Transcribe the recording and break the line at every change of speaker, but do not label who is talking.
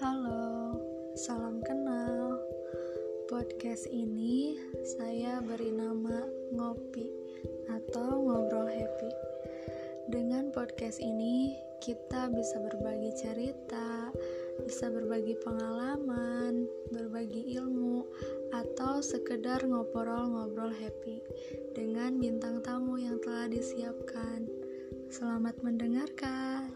Halo, salam kenal. Podcast ini saya beri nama Ngopi atau Ngobrol Happy. Dengan podcast ini, kita bisa berbagi cerita, bisa berbagi pengalaman, berbagi ilmu, atau sekedar ngobrol-ngobrol happy dengan bintang tamu yang telah disiapkan. Selamat mendengarkan.